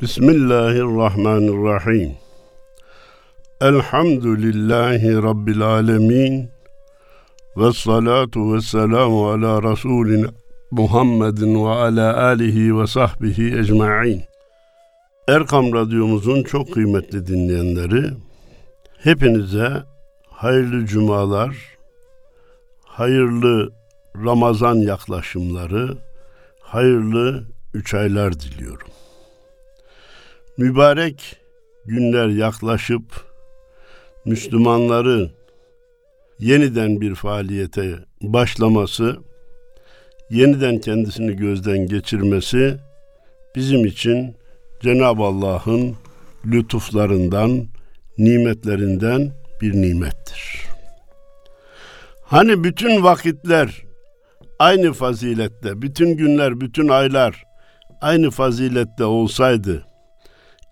Bismillahirrahmanirrahim. Elhamdülillahi Rabbil alemin. Ve salatu ve selamu ala Resulina Muhammedin ve ala alihi ve sahbihi ecma'in. Erkam Radyomuzun çok kıymetli dinleyenleri, hepinize hayırlı cumalar, hayırlı Ramazan yaklaşımları, hayırlı üç aylar diliyorum. Mübarek günler yaklaşıp Müslümanları yeniden bir faaliyete başlaması, yeniden kendisini gözden geçirmesi bizim için Cenab-ı Allah'ın lütuflarından, nimetlerinden bir nimettir. Hani bütün vakitler aynı fazilette, bütün günler, bütün aylar aynı fazilette olsaydı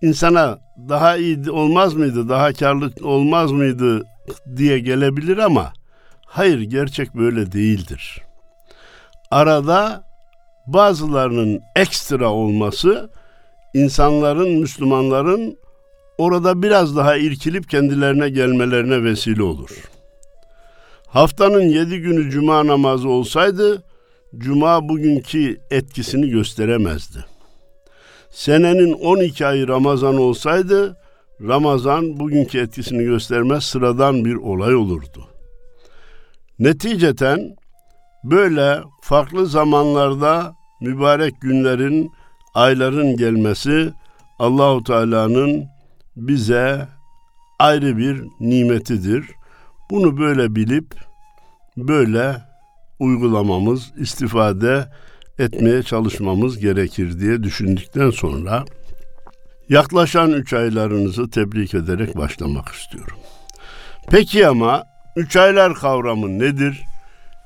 insana daha iyi olmaz mıydı, daha karlı olmaz mıydı diye gelebilir ama hayır gerçek böyle değildir. Arada bazılarının ekstra olması insanların, Müslümanların orada biraz daha irkilip kendilerine gelmelerine vesile olur. Haftanın yedi günü cuma namazı olsaydı, cuma bugünkü etkisini gösteremezdi. Senenin 12 ayı Ramazan olsaydı, Ramazan bugünkü etkisini göstermez sıradan bir olay olurdu. Neticeten böyle farklı zamanlarda mübarek günlerin, ayların gelmesi Allahu Teala'nın bize ayrı bir nimetidir. Bunu böyle bilip böyle uygulamamız, istifade etmeye çalışmamız gerekir diye düşündükten sonra yaklaşan üç aylarınızı tebrik ederek başlamak istiyorum. Peki ama üç aylar kavramı nedir?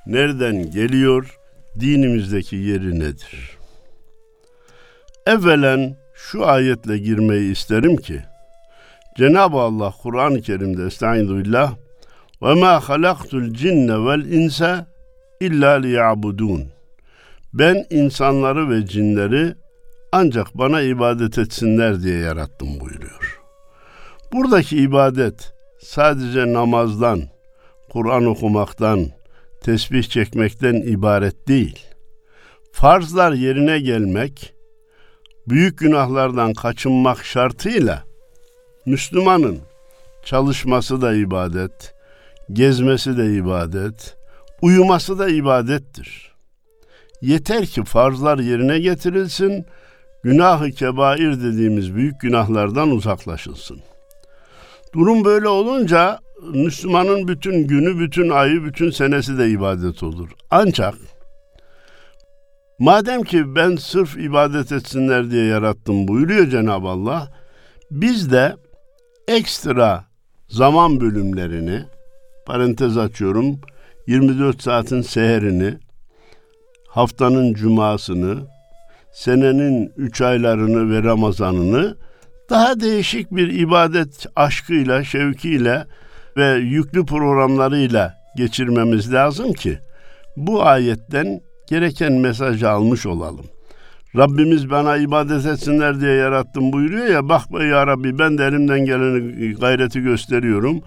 Nereden geliyor? Dinimizdeki yeri nedir? Evvelen şu ayetle girmeyi isterim ki Cenab-ı Allah Kur'an-ı Kerim'de Estaizu billah ve ma halaktul cinne vel insa illa liyabudun. Ben insanları ve cinleri ancak bana ibadet etsinler diye yarattım buyuruyor. Buradaki ibadet sadece namazdan, Kur'an okumaktan, tesbih çekmekten ibaret değil. Farzlar yerine gelmek, büyük günahlardan kaçınmak şartıyla Müslümanın çalışması da ibadet, gezmesi de ibadet, uyuması da ibadettir. Yeter ki farzlar yerine getirilsin, günahı kebair dediğimiz büyük günahlardan uzaklaşılsın. Durum böyle olunca Müslümanın bütün günü, bütün ayı, bütün senesi de ibadet olur. Ancak madem ki ben sırf ibadet etsinler diye yarattım buyuruyor Cenab-ı Allah, biz de ekstra zaman bölümlerini parantez açıyorum 24 saatin seherini haftanın cumasını senenin üç aylarını ve Ramazanını daha değişik bir ibadet aşkıyla, şevkiyle ve yüklü programlarıyla geçirmemiz lazım ki bu ayetten gereken mesajı almış olalım. Rabbimiz bana ibadet etsinler diye yarattım buyuruyor ya bak be ya Rabbi ben de elimden geleni gayreti gösteriyorum.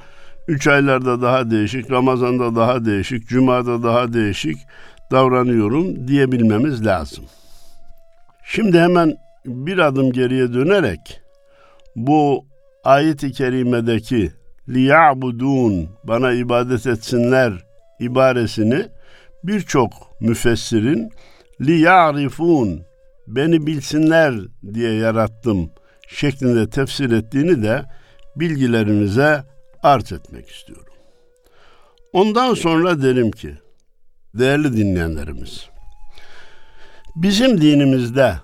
Üç aylarda daha değişik, Ramazan'da daha değişik, Cuma'da daha değişik davranıyorum diyebilmemiz lazım. Şimdi hemen bir adım geriye dönerek bu ayet-i kerimedeki liya'budun bana ibadet etsinler ibaresini birçok müfessirin liya'rifun beni bilsinler diye yarattım şeklinde tefsir ettiğini de bilgilerimize arz etmek istiyorum. Ondan sonra derim ki değerli dinleyenlerimiz bizim dinimizde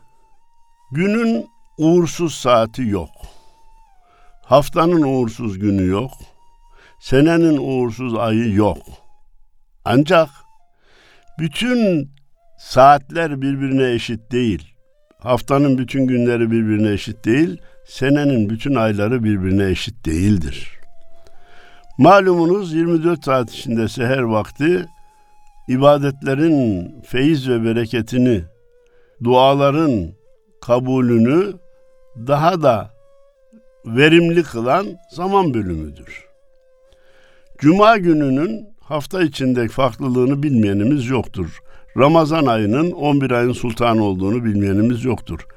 günün uğursuz saati yok. Haftanın uğursuz günü yok. Senenin uğursuz ayı yok. Ancak bütün saatler birbirine eşit değil. Haftanın bütün günleri birbirine eşit değil, senenin bütün ayları birbirine eşit değildir. Malumunuz 24 saat içinde seher vakti ibadetlerin feyiz ve bereketini, duaların kabulünü daha da verimli kılan zaman bölümüdür. Cuma gününün hafta içindeki farklılığını bilmeyenimiz yoktur. Ramazan ayının 11 ayın sultanı olduğunu bilmeyenimiz yoktur.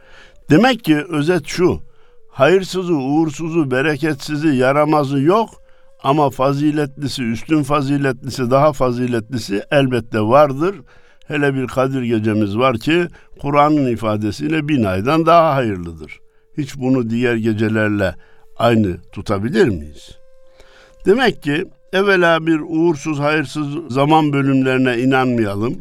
Demek ki özet şu, hayırsızı, uğursuzu, bereketsizi, yaramazı yok ama faziletlisi, üstün faziletlisi, daha faziletlisi elbette vardır. Hele bir Kadir gecemiz var ki Kur'an'ın ifadesiyle bin aydan daha hayırlıdır. Hiç bunu diğer gecelerle aynı tutabilir miyiz? Demek ki evvela bir uğursuz, hayırsız zaman bölümlerine inanmayalım.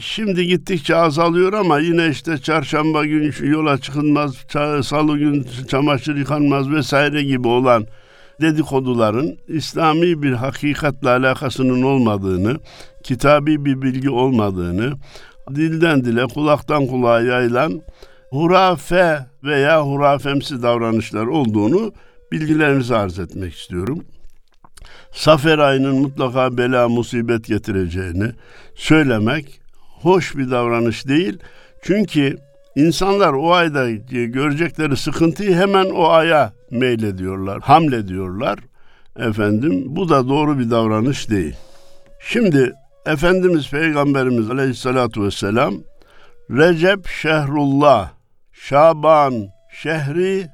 Şimdi gittikçe azalıyor ama yine işte çarşamba günü yola çıkılmaz, salı gün çamaşır yıkanmaz vesaire gibi olan dedikoduların İslami bir hakikatle alakasının olmadığını, kitabi bir bilgi olmadığını, dilden dile, kulaktan kulağa yayılan hurafe veya hurafemsi davranışlar olduğunu bilgilerinizi arz etmek istiyorum. Safer ayının mutlaka bela musibet getireceğini söylemek hoş bir davranış değil. Çünkü insanlar o ayda görecekleri sıkıntıyı hemen o aya meylediyorlar, hamlediyorlar. Efendim bu da doğru bir davranış değil. Şimdi Efendimiz Peygamberimiz Aleyhisselatü Vesselam Recep şehrullah, Şaban şehri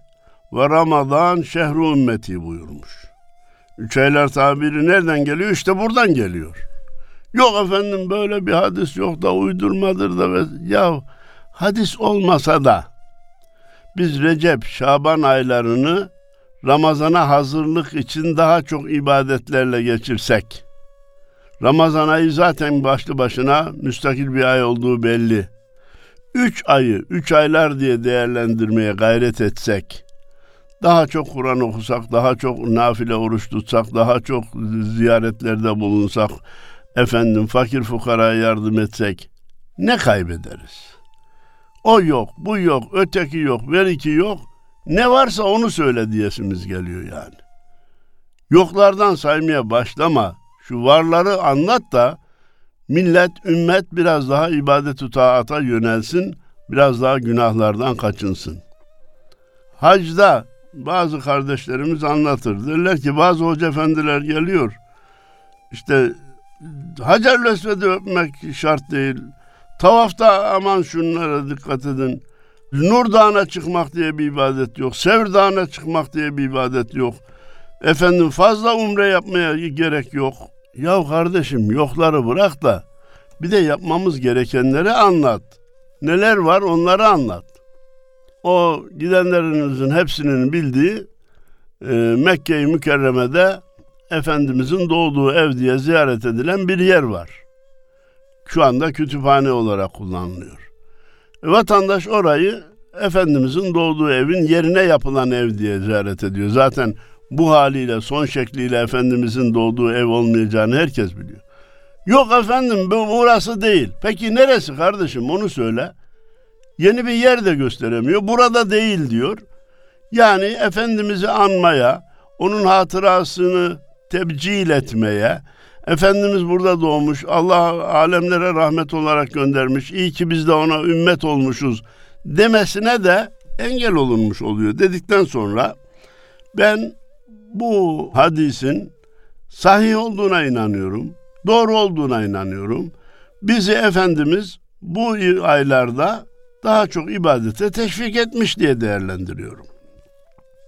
ve Ramazan şehru ümmeti buyurmuş. Üç aylar tabiri nereden geliyor? İşte buradan geliyor. Yok efendim böyle bir hadis yok da uydurmadır da ya hadis olmasa da biz Recep, Şaban aylarını Ramazana hazırlık için daha çok ibadetlerle geçirsek Ramazan ayı zaten başlı başına müstakil bir ay olduğu belli. Üç ayı, üç aylar diye değerlendirmeye gayret etsek, daha çok Kur'an okusak, daha çok nafile oruç tutsak, daha çok ziyaretlerde bulunsak, efendim fakir fukaraya yardım etsek ne kaybederiz? O yok, bu yok, öteki yok, ver iki yok. Ne varsa onu söyle diyesimiz geliyor yani. Yoklardan saymaya başlama. Şu varları anlat da millet, ümmet biraz daha ibadet-ü taata yönelsin, biraz daha günahlardan kaçınsın. Hacda bazı kardeşlerimiz anlatır. Derler ki bazı hoca efendiler geliyor. İşte Hacer-ül Esved'i öpmek şart değil. Tavafta aman şunlara dikkat edin. Nur Dağı'na çıkmak diye bir ibadet yok. Sevr Dağı'na çıkmak diye bir ibadet yok. Efendim fazla umre yapmaya gerek yok. Ya kardeşim yokları bırak da bir de yapmamız gerekenleri anlat. Neler var onları anlat. O gidenlerinizin hepsinin bildiği e, Mekke-i Mükerreme'de Efendimizin doğduğu ev diye ziyaret edilen bir yer var. Şu anda kütüphane olarak kullanılıyor. Vatandaş orayı Efendimizin doğduğu evin yerine yapılan ev diye ziyaret ediyor. Zaten bu haliyle, son şekliyle Efendimizin doğduğu ev olmayacağını herkes biliyor. Yok efendim bu burası değil. Peki neresi kardeşim onu söyle. Yeni bir yer de gösteremiyor. Burada değil diyor. Yani Efendimiz'i anmaya, onun hatırasını tebcil etmeye, Efendimiz burada doğmuş, Allah alemlere rahmet olarak göndermiş, iyi ki biz de ona ümmet olmuşuz demesine de engel olunmuş oluyor dedikten sonra ben bu hadisin sahih olduğuna inanıyorum, doğru olduğuna inanıyorum. Bizi Efendimiz bu aylarda daha çok ibadete teşvik etmiş diye değerlendiriyorum.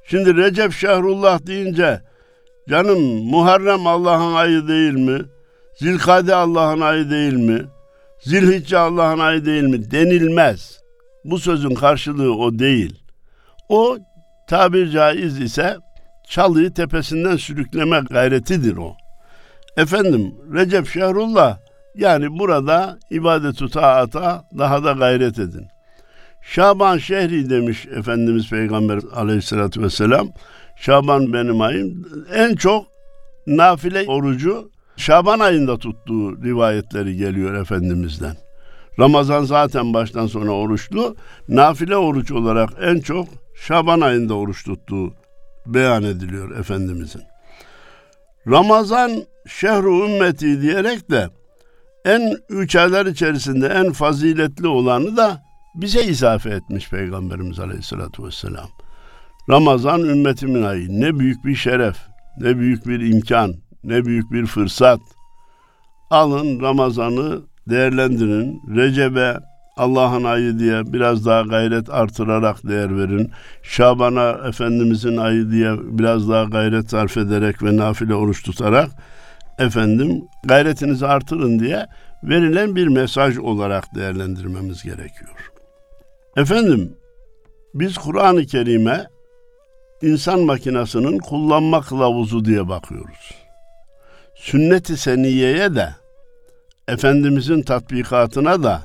Şimdi Recep Şehrullah deyince Canım Muharrem Allah'ın ayı değil mi? Zilkade Allah'ın ayı değil mi? Zilhicce Allah'ın ayı değil mi? Denilmez. Bu sözün karşılığı o değil. O tabir caiz ise çalıyı tepesinden sürükleme gayretidir o. Efendim Recep Şehrullah yani burada ibadet-ü taata daha da gayret edin. Şaban şehri demiş Efendimiz Peygamber aleyhissalatü vesselam. Şaban benim ayım. En çok nafile orucu Şaban ayında tuttuğu rivayetleri geliyor Efendimiz'den. Ramazan zaten baştan sona oruçlu. Nafile oruç olarak en çok Şaban ayında oruç tuttuğu beyan ediliyor Efendimizin. Ramazan şehru ümmeti diyerek de en üç aylar içerisinde en faziletli olanı da bize izafe etmiş Peygamberimiz Aleyhisselatü Vesselam. Ramazan ümmetimin ayı. Ne büyük bir şeref, ne büyük bir imkan, ne büyük bir fırsat. Alın Ramazan'ı değerlendirin. Recep'e Allah'ın ayı diye biraz daha gayret artırarak değer verin. Şaban'a Efendimizin ayı diye biraz daha gayret sarf ederek ve nafile oruç tutarak efendim gayretinizi artırın diye verilen bir mesaj olarak değerlendirmemiz gerekiyor. Efendim biz Kur'an-ı Kerim'e insan makinasının kullanma kılavuzu diye bakıyoruz. Sünnet-i seniyeye de Efendimizin tatbikatına da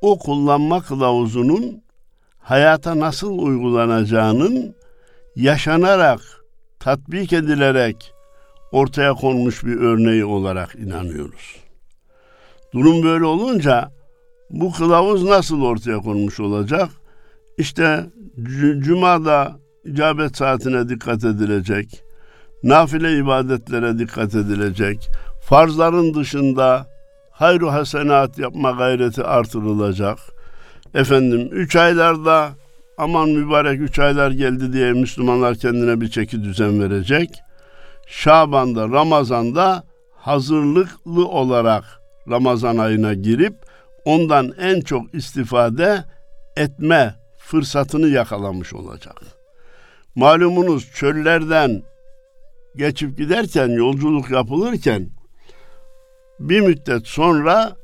o kullanma kılavuzunun hayata nasıl uygulanacağının yaşanarak, tatbik edilerek ortaya konmuş bir örneği olarak inanıyoruz. Durum böyle olunca bu kılavuz nasıl ortaya konmuş olacak? İşte Cuma'da icabet saatine dikkat edilecek. Nafile ibadetlere dikkat edilecek. Farzların dışında hayru hasenat yapma gayreti artırılacak. Efendim üç aylarda aman mübarek üç aylar geldi diye Müslümanlar kendine bir çeki düzen verecek. Şaban'da, Ramazan'da hazırlıklı olarak Ramazan ayına girip ondan en çok istifade etme fırsatını yakalamış olacak. Malumunuz çöllerden geçip giderken, yolculuk yapılırken bir müddet sonra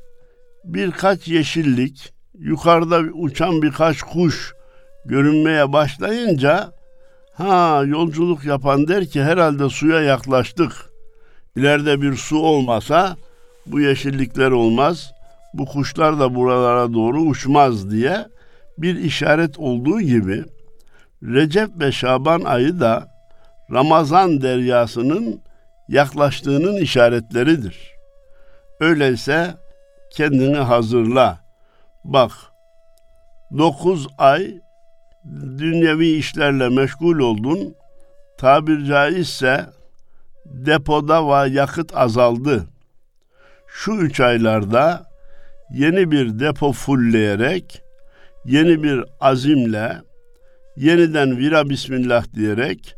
birkaç yeşillik, yukarıda uçan birkaç kuş görünmeye başlayınca ha yolculuk yapan der ki herhalde suya yaklaştık. İleride bir su olmasa bu yeşillikler olmaz. Bu kuşlar da buralara doğru uçmaz diye bir işaret olduğu gibi Recep ve Şaban ayı da Ramazan deryasının yaklaştığının işaretleridir. Öyleyse kendini hazırla. Bak, dokuz ay dünyevi işlerle meşgul oldun. Tabir caizse depoda ve yakıt azaldı. Şu üç aylarda yeni bir depo fullleyerek, yeni bir azimle, yeniden vira bismillah diyerek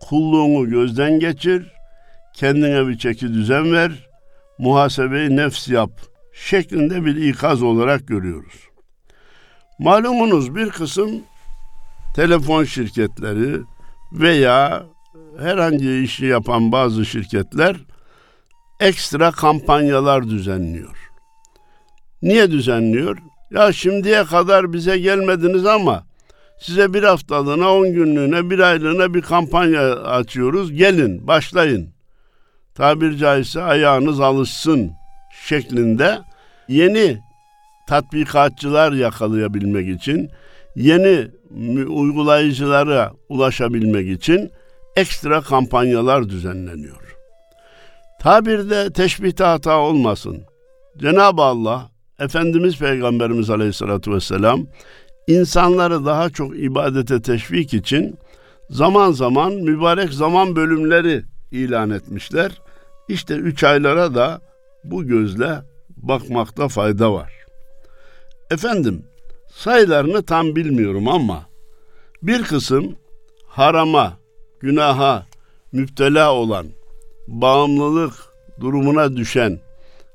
kulluğunu gözden geçir, kendine bir çeki düzen ver, muhasebeyi nefs yap şeklinde bir ikaz olarak görüyoruz. Malumunuz bir kısım telefon şirketleri veya herhangi işi yapan bazı şirketler ekstra kampanyalar düzenliyor. Niye düzenliyor? Ya şimdiye kadar bize gelmediniz ama size bir haftalığına, on günlüğüne, bir aylığına bir kampanya açıyoruz. Gelin, başlayın tabir caizse ayağınız alışsın şeklinde yeni tatbikatçılar yakalayabilmek için, yeni uygulayıcılara ulaşabilmek için ekstra kampanyalar düzenleniyor. Tabirde teşbihte hata olmasın. Cenab-ı Allah, Efendimiz Peygamberimiz Aleyhisselatü Vesselam, insanları daha çok ibadete teşvik için zaman zaman mübarek zaman bölümleri ilan etmişler. İşte üç aylara da bu gözle bakmakta fayda var. Efendim, sayılarını tam bilmiyorum ama bir kısım harama, günaha müptela olan, bağımlılık durumuna düşen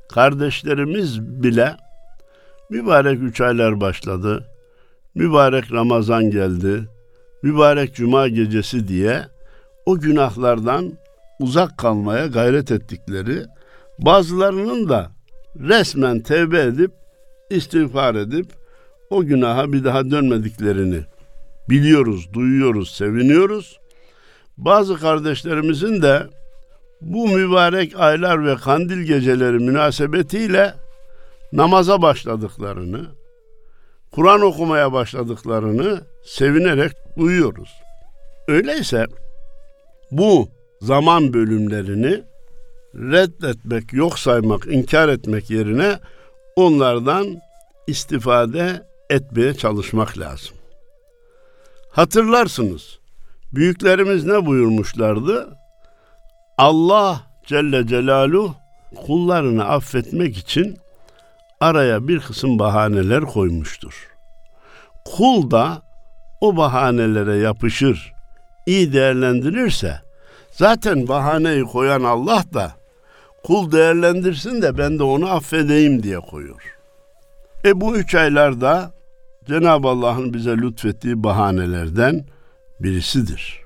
kardeşlerimiz bile mübarek üç aylar başladı, mübarek Ramazan geldi, mübarek Cuma gecesi diye o günahlardan uzak kalmaya gayret ettikleri, bazılarının da resmen tevbe edip istiğfar edip o günaha bir daha dönmediklerini biliyoruz, duyuyoruz, seviniyoruz. Bazı kardeşlerimizin de bu mübarek aylar ve kandil geceleri münasebetiyle namaza başladıklarını, Kur'an okumaya başladıklarını sevinerek duyuyoruz. Öyleyse bu zaman bölümlerini reddetmek, yok saymak, inkar etmek yerine onlardan istifade etmeye çalışmak lazım. Hatırlarsınız. Büyüklerimiz ne buyurmuşlardı? Allah Celle Celaluhu kullarını affetmek için araya bir kısım bahaneler koymuştur. Kul da o bahanelere yapışır, iyi değerlendirirse zaten bahaneyi koyan Allah da kul değerlendirsin de ben de onu affedeyim diye koyuyor. E bu üç aylarda Cenab-ı Allah'ın bize lütfettiği bahanelerden birisidir.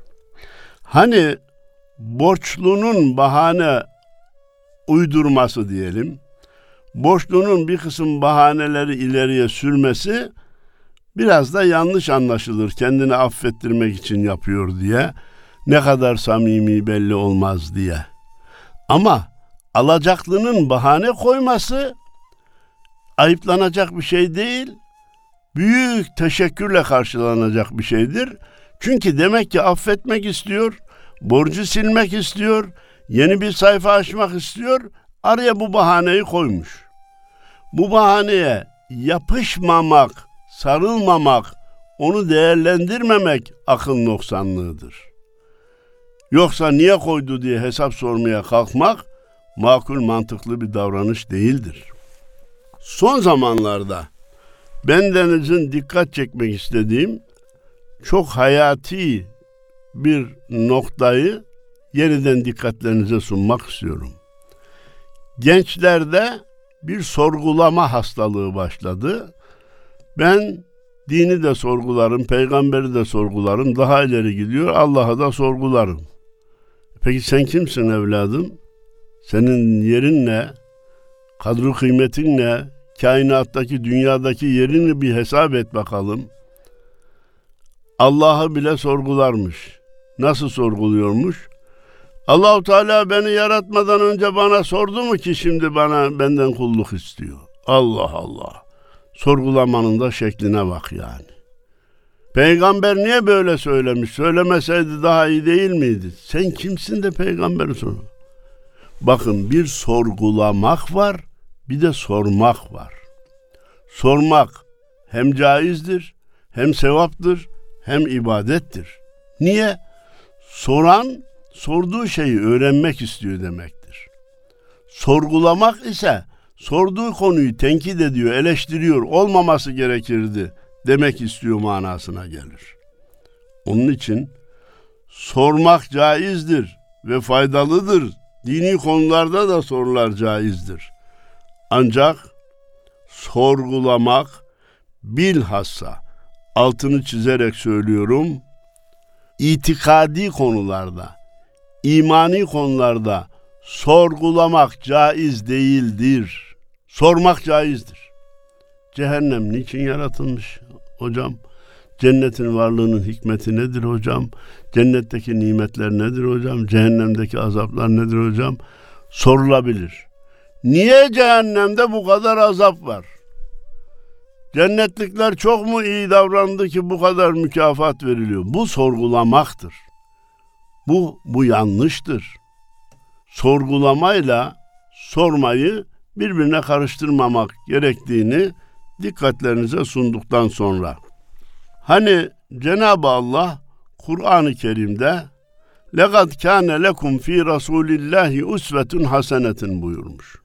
Hani borçlunun bahane uydurması diyelim, borçlunun bir kısım bahaneleri ileriye sürmesi biraz da yanlış anlaşılır. Kendini affettirmek için yapıyor diye. Ne kadar samimi belli olmaz diye. Ama alacaklının bahane koyması ayıplanacak bir şey değil. Büyük teşekkürle karşılanacak bir şeydir. Çünkü demek ki affetmek istiyor, borcu silmek istiyor, yeni bir sayfa açmak istiyor. Araya bu bahaneyi koymuş. Bu bahaneye yapışmamak, sarılmamak, onu değerlendirmemek akıl noksanlığıdır. Yoksa niye koydu diye hesap sormaya kalkmak makul mantıklı bir davranış değildir. Son zamanlarda bendenizin dikkat çekmek istediğim çok hayati bir noktayı yeniden dikkatlerinize sunmak istiyorum. Gençlerde bir sorgulama hastalığı başladı. Ben dini de sorgularım, peygamberi de sorgularım, daha ileri gidiyor, Allah'ı da sorgularım. Peki sen kimsin evladım? Senin yerin ne? Kadru kıymetin ne? Kainattaki, dünyadaki yerini bir hesap et bakalım. Allah'ı bile sorgularmış. Nasıl sorguluyormuş? Allahu Teala beni yaratmadan önce bana sordu mu ki şimdi bana benden kulluk istiyor? Allah Allah. Sorgulamanın da şekline bak yani. Peygamber niye böyle söylemiş? Söylemeseydi daha iyi değil miydi? Sen kimsin de peygamberi sor. Bakın bir sorgulamak var, bir de sormak var. Sormak hem caizdir, hem sevaptır, hem ibadettir. Niye? Soran sorduğu şeyi öğrenmek istiyor demektir. Sorgulamak ise sorduğu konuyu tenkit ediyor, eleştiriyor, olmaması gerekirdi demek istiyor manasına gelir. Onun için sormak caizdir ve faydalıdır. Dini konularda da sorular caizdir. Ancak sorgulamak bilhassa altını çizerek söylüyorum itikadi konularda imani konularda sorgulamak caiz değildir. Sormak caizdir. Cehennem niçin yaratılmış hocam? Cennetin varlığının hikmeti nedir hocam? Cennetteki nimetler nedir hocam? Cehennemdeki azaplar nedir hocam? Sorulabilir. Niye cehennemde bu kadar azap var? Cennetlikler çok mu iyi davrandı ki bu kadar mükafat veriliyor? Bu sorgulamaktır. Bu bu yanlıştır. Sorgulamayla sormayı birbirine karıştırmamak gerektiğini dikkatlerinize sunduktan sonra. Hani Cenab-ı Allah Kur'an-ı Kerim'de لَقَدْ كَانَ لَكُمْ ف۪ي رَسُولِ اللّٰهِ اُسْوَةٌ hasenetin buyurmuş.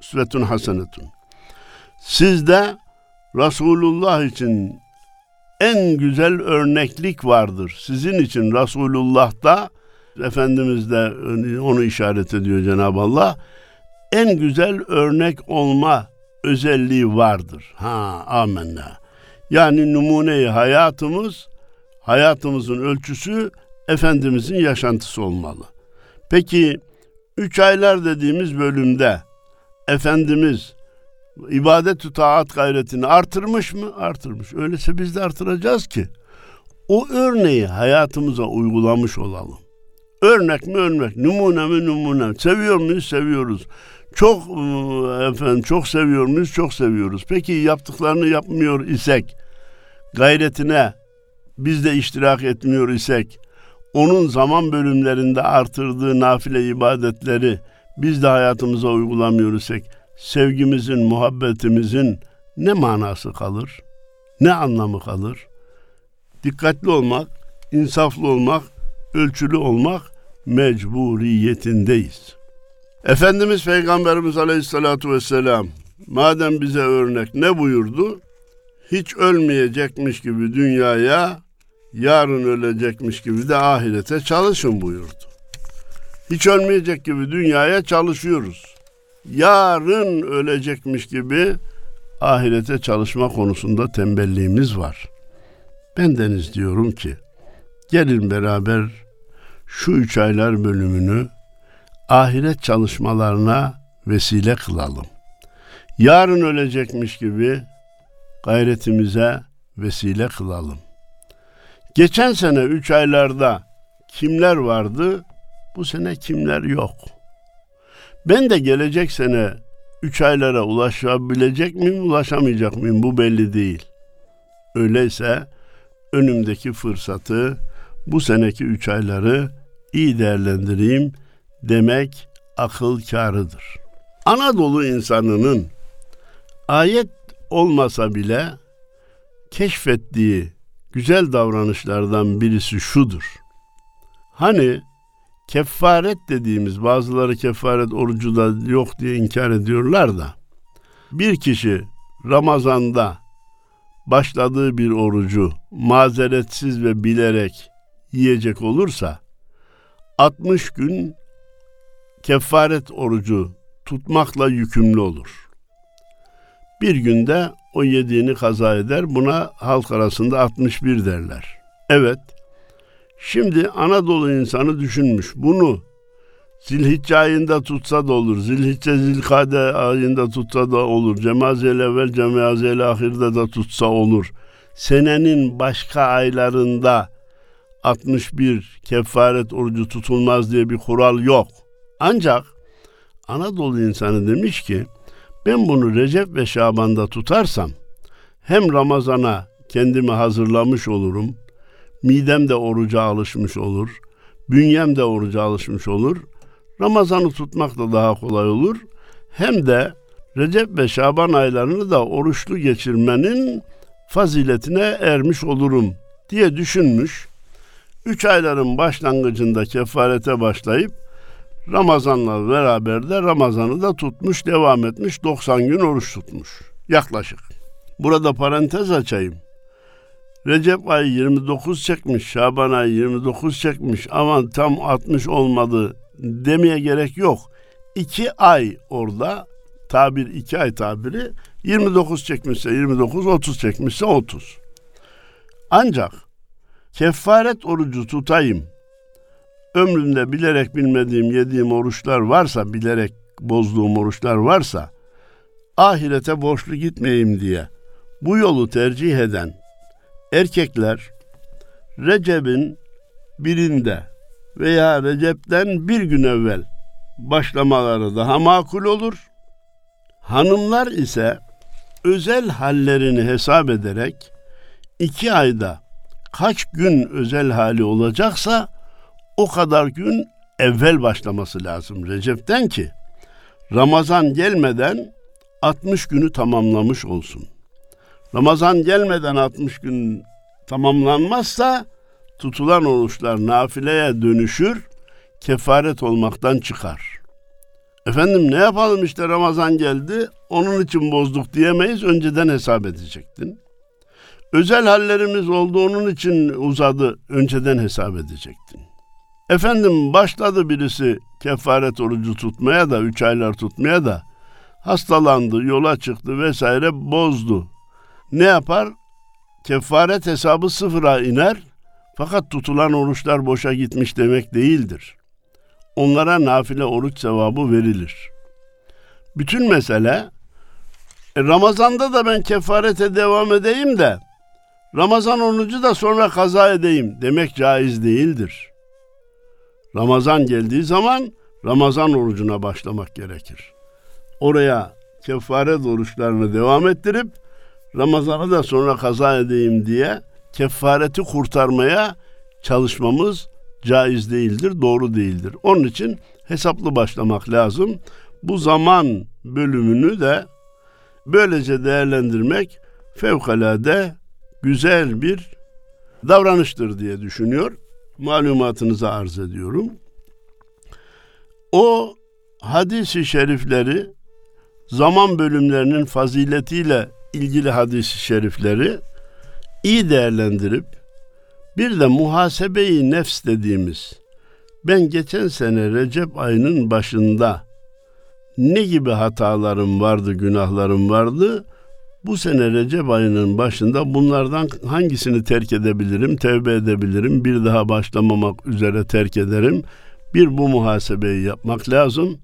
Üsvetun hasenetun. Sizde Resulullah için en güzel örneklik vardır. Sizin için Resulullah'ta Efendimiz de onu işaret ediyor Cenab-ı Allah. En güzel örnek olma özelliği vardır. Ha amenna. Yani numuneyi hayatımız, hayatımızın ölçüsü Efendimizin yaşantısı olmalı. Peki üç aylar dediğimiz bölümde Efendimiz ibadet taat gayretini artırmış mı? Artırmış. Öyleyse biz de artıracağız ki o örneği hayatımıza uygulamış olalım. Örnek mi örnek, numune mi numune. Seviyor muyuz? Seviyoruz. Çok ıı, efendim çok seviyor muyuz? Çok seviyoruz. Peki yaptıklarını yapmıyor isek, gayretine biz de iştirak etmiyor isek, onun zaman bölümlerinde artırdığı nafile ibadetleri biz de hayatımıza uygulamıyor isek, sevgimizin, muhabbetimizin ne manası kalır? Ne anlamı kalır? Dikkatli olmak, insaflı olmak, ölçülü olmak mecburiyetindeyiz. Efendimiz Peygamberimiz Aleyhisselatü Vesselam madem bize örnek ne buyurdu? hiç ölmeyecekmiş gibi dünyaya, yarın ölecekmiş gibi de ahirete çalışın buyurdu. Hiç ölmeyecek gibi dünyaya çalışıyoruz. Yarın ölecekmiş gibi ahirete çalışma konusunda tembelliğimiz var. Ben deniz diyorum ki gelin beraber şu üç aylar bölümünü ahiret çalışmalarına vesile kılalım. Yarın ölecekmiş gibi gayretimize vesile kılalım. Geçen sene üç aylarda kimler vardı? Bu sene kimler yok? Ben de gelecek sene üç aylara ulaşabilecek miyim, ulaşamayacak mıyım? Bu belli değil. Öyleyse önümdeki fırsatı, bu seneki üç ayları iyi değerlendireyim demek akıl kârıdır. Anadolu insanının ayet olmasa bile keşfettiği güzel davranışlardan birisi şudur. Hani kefaret dediğimiz bazıları kefaret orucu da yok diye inkar ediyorlar da bir kişi Ramazan'da başladığı bir orucu mazeretsiz ve bilerek yiyecek olursa 60 gün kefaret orucu tutmakla yükümlü olur. Bir günde o yediğini kaza eder. Buna halk arasında 61 derler. Evet, Şimdi Anadolu insanı düşünmüş. Bunu Zilhicce ayında tutsa da olur. Zilhicce Zilkade ayında tutsa da olur. Cemazel evvel cemazel ahirde de tutsa olur. Senenin başka aylarında 61 kefaret orucu tutulmaz diye bir kural yok. Ancak Anadolu insanı demiş ki ben bunu Recep ve Şaban'da tutarsam hem Ramazan'a kendimi hazırlamış olurum midem de oruca alışmış olur. Bünyem de oruca alışmış olur. Ramazan'ı tutmak da daha kolay olur. Hem de Recep ve Şaban aylarını da oruçlu geçirmenin faziletine ermiş olurum diye düşünmüş. Üç ayların başlangıcında kefarete başlayıp Ramazan'la beraber de Ramazan'ı da tutmuş, devam etmiş, 90 gün oruç tutmuş. Yaklaşık. Burada parantez açayım. Recep ayı 29 çekmiş, Şaban ayı 29 çekmiş. Aman tam 60 olmadı demeye gerek yok. İki ay orada tabir iki ay tabiri 29 çekmişse 29, 30 çekmişse 30. Ancak kefaret orucu tutayım. Ömrümde bilerek bilmediğim yediğim oruçlar varsa, bilerek bozduğum oruçlar varsa ahirete borçlu gitmeyeyim diye bu yolu tercih eden erkekler Recep'in birinde veya Recep'ten bir gün evvel başlamaları daha makul olur. Hanımlar ise özel hallerini hesap ederek iki ayda kaç gün özel hali olacaksa o kadar gün evvel başlaması lazım Recep'ten ki Ramazan gelmeden 60 günü tamamlamış olsun. Ramazan gelmeden 60 gün tamamlanmazsa tutulan oruçlar nafileye dönüşür, kefaret olmaktan çıkar. Efendim ne yapalım işte Ramazan geldi, onun için bozduk diyemeyiz, önceden hesap edecektin. Özel hallerimiz oldu, onun için uzadı, önceden hesap edecektin. Efendim başladı birisi kefaret orucu tutmaya da, üç aylar tutmaya da, hastalandı, yola çıktı vesaire bozdu ne yapar? Kefaret hesabı sıfıra iner. Fakat tutulan oruçlar boşa gitmiş demek değildir. Onlara nafile oruç sevabı verilir. Bütün mesele e, Ramazan'da da ben kefarete devam edeyim de Ramazan orucu da sonra kaza edeyim demek caiz değildir. Ramazan geldiği zaman Ramazan orucuna başlamak gerekir. Oraya kefaret oruçlarını devam ettirip Ramazan'ı da sonra kaza edeyim diye kefareti kurtarmaya çalışmamız caiz değildir, doğru değildir. Onun için hesaplı başlamak lazım. Bu zaman bölümünü de böylece değerlendirmek fevkalade güzel bir davranıştır diye düşünüyor. Malumatınıza arz ediyorum. O hadisi şerifleri zaman bölümlerinin faziletiyle ilgili hadis-i şerifleri iyi değerlendirip bir de muhasebeyi nefs dediğimiz ben geçen sene Recep ayının başında ne gibi hatalarım vardı, günahlarım vardı? Bu sene Recep ayının başında bunlardan hangisini terk edebilirim, tevbe edebilirim, bir daha başlamamak üzere terk ederim. Bir bu muhasebeyi yapmak lazım.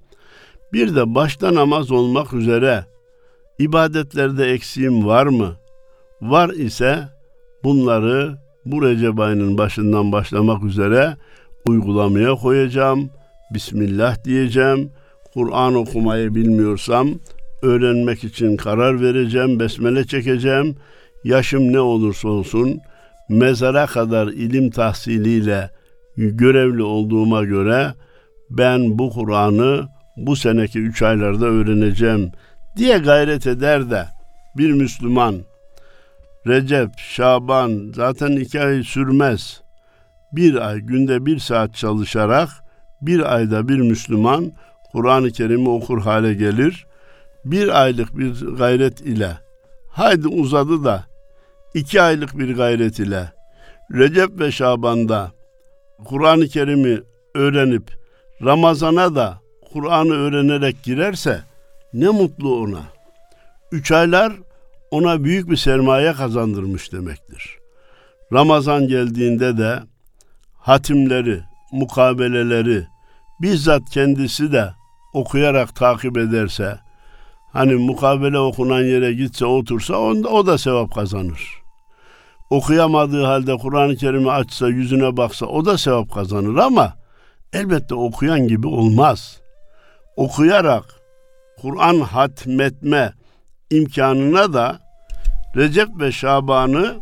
Bir de başta namaz olmak üzere ibadetlerde eksiğim var mı? Var ise bunları bu Recep ayının başından başlamak üzere uygulamaya koyacağım. Bismillah diyeceğim. Kur'an okumayı bilmiyorsam öğrenmek için karar vereceğim, besmele çekeceğim. Yaşım ne olursa olsun mezara kadar ilim tahsiliyle görevli olduğuma göre ben bu Kur'an'ı bu seneki üç aylarda öğreneceğim diye gayret eder de bir Müslüman Recep, Şaban zaten iki ay sürmez. Bir ay günde bir saat çalışarak bir ayda bir Müslüman Kur'an-ı Kerim'i okur hale gelir. Bir aylık bir gayret ile haydi uzadı da iki aylık bir gayret ile Recep ve Şaban'da Kur'an-ı Kerim'i öğrenip Ramazan'a da Kur'an'ı öğrenerek girerse ne mutlu ona. Üç aylar ona büyük bir sermaye kazandırmış demektir. Ramazan geldiğinde de hatimleri, mukabeleleri bizzat kendisi de okuyarak takip ederse, hani mukabele okunan yere gitse otursa onda o da sevap kazanır. Okuyamadığı halde Kur'an-ı Kerim'i açsa, yüzüne baksa o da sevap kazanır ama elbette okuyan gibi olmaz. Okuyarak Kur'an hatmetme imkanına da Recep ve Şaban'ı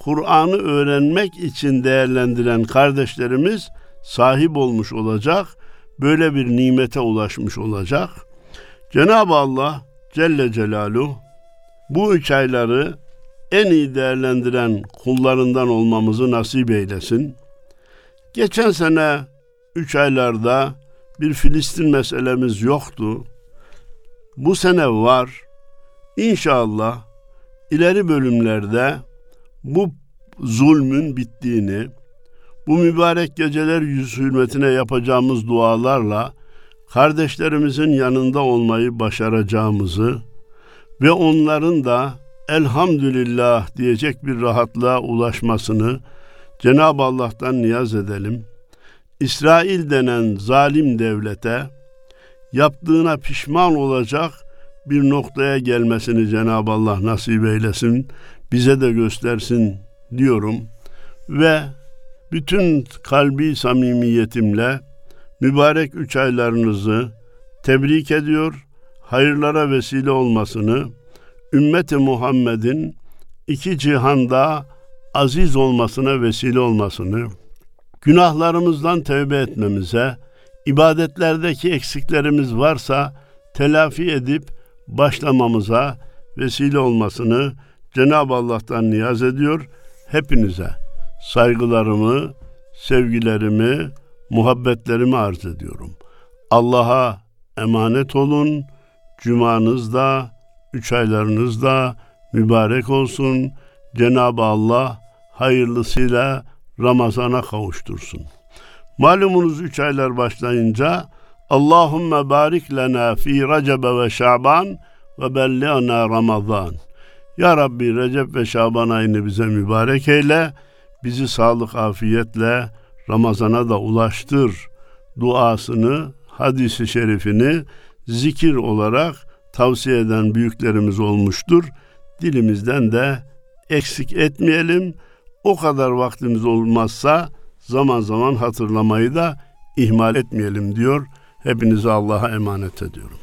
Kur'an'ı öğrenmek için değerlendiren kardeşlerimiz sahip olmuş olacak. Böyle bir nimete ulaşmış olacak. Cenab-ı Allah Celle Celaluhu bu üç ayları en iyi değerlendiren kullarından olmamızı nasip eylesin. Geçen sene üç aylarda bir Filistin meselemiz yoktu. Bu sene var. İnşallah ileri bölümlerde bu zulmün bittiğini, bu mübarek geceler yüz hürmetine yapacağımız dualarla kardeşlerimizin yanında olmayı başaracağımızı ve onların da elhamdülillah diyecek bir rahatlığa ulaşmasını Cenab-ı Allah'tan niyaz edelim. İsrail denen zalim devlete yaptığına pişman olacak bir noktaya gelmesini Cenab-ı Allah nasip eylesin, bize de göstersin diyorum. Ve bütün kalbi samimiyetimle mübarek üç aylarınızı tebrik ediyor, hayırlara vesile olmasını, ümmeti Muhammed'in iki cihanda aziz olmasına vesile olmasını, günahlarımızdan tövbe etmemize, ibadetlerdeki eksiklerimiz varsa telafi edip başlamamıza vesile olmasını Cenab-ı Allah'tan niyaz ediyor. Hepinize saygılarımı, sevgilerimi, muhabbetlerimi arz ediyorum. Allah'a emanet olun. Cumanız da, üç aylarınız da mübarek olsun. Cenab-ı Allah hayırlısıyla Ramazan'a kavuştursun. Malumunuz üç aylar başlayınca Allahümme barik lena fi Recebe ve Şaban ve belli'na Ramazan. Ya Rabbi Recep ve Şaban ayını bize mübarek eyle. Bizi sağlık afiyetle Ramazan'a da ulaştır duasını, hadisi şerifini zikir olarak tavsiye eden büyüklerimiz olmuştur. Dilimizden de eksik etmeyelim. O kadar vaktimiz olmazsa zaman zaman hatırlamayı da ihmal etmeyelim diyor. Hepinizi Allah'a emanet ediyorum.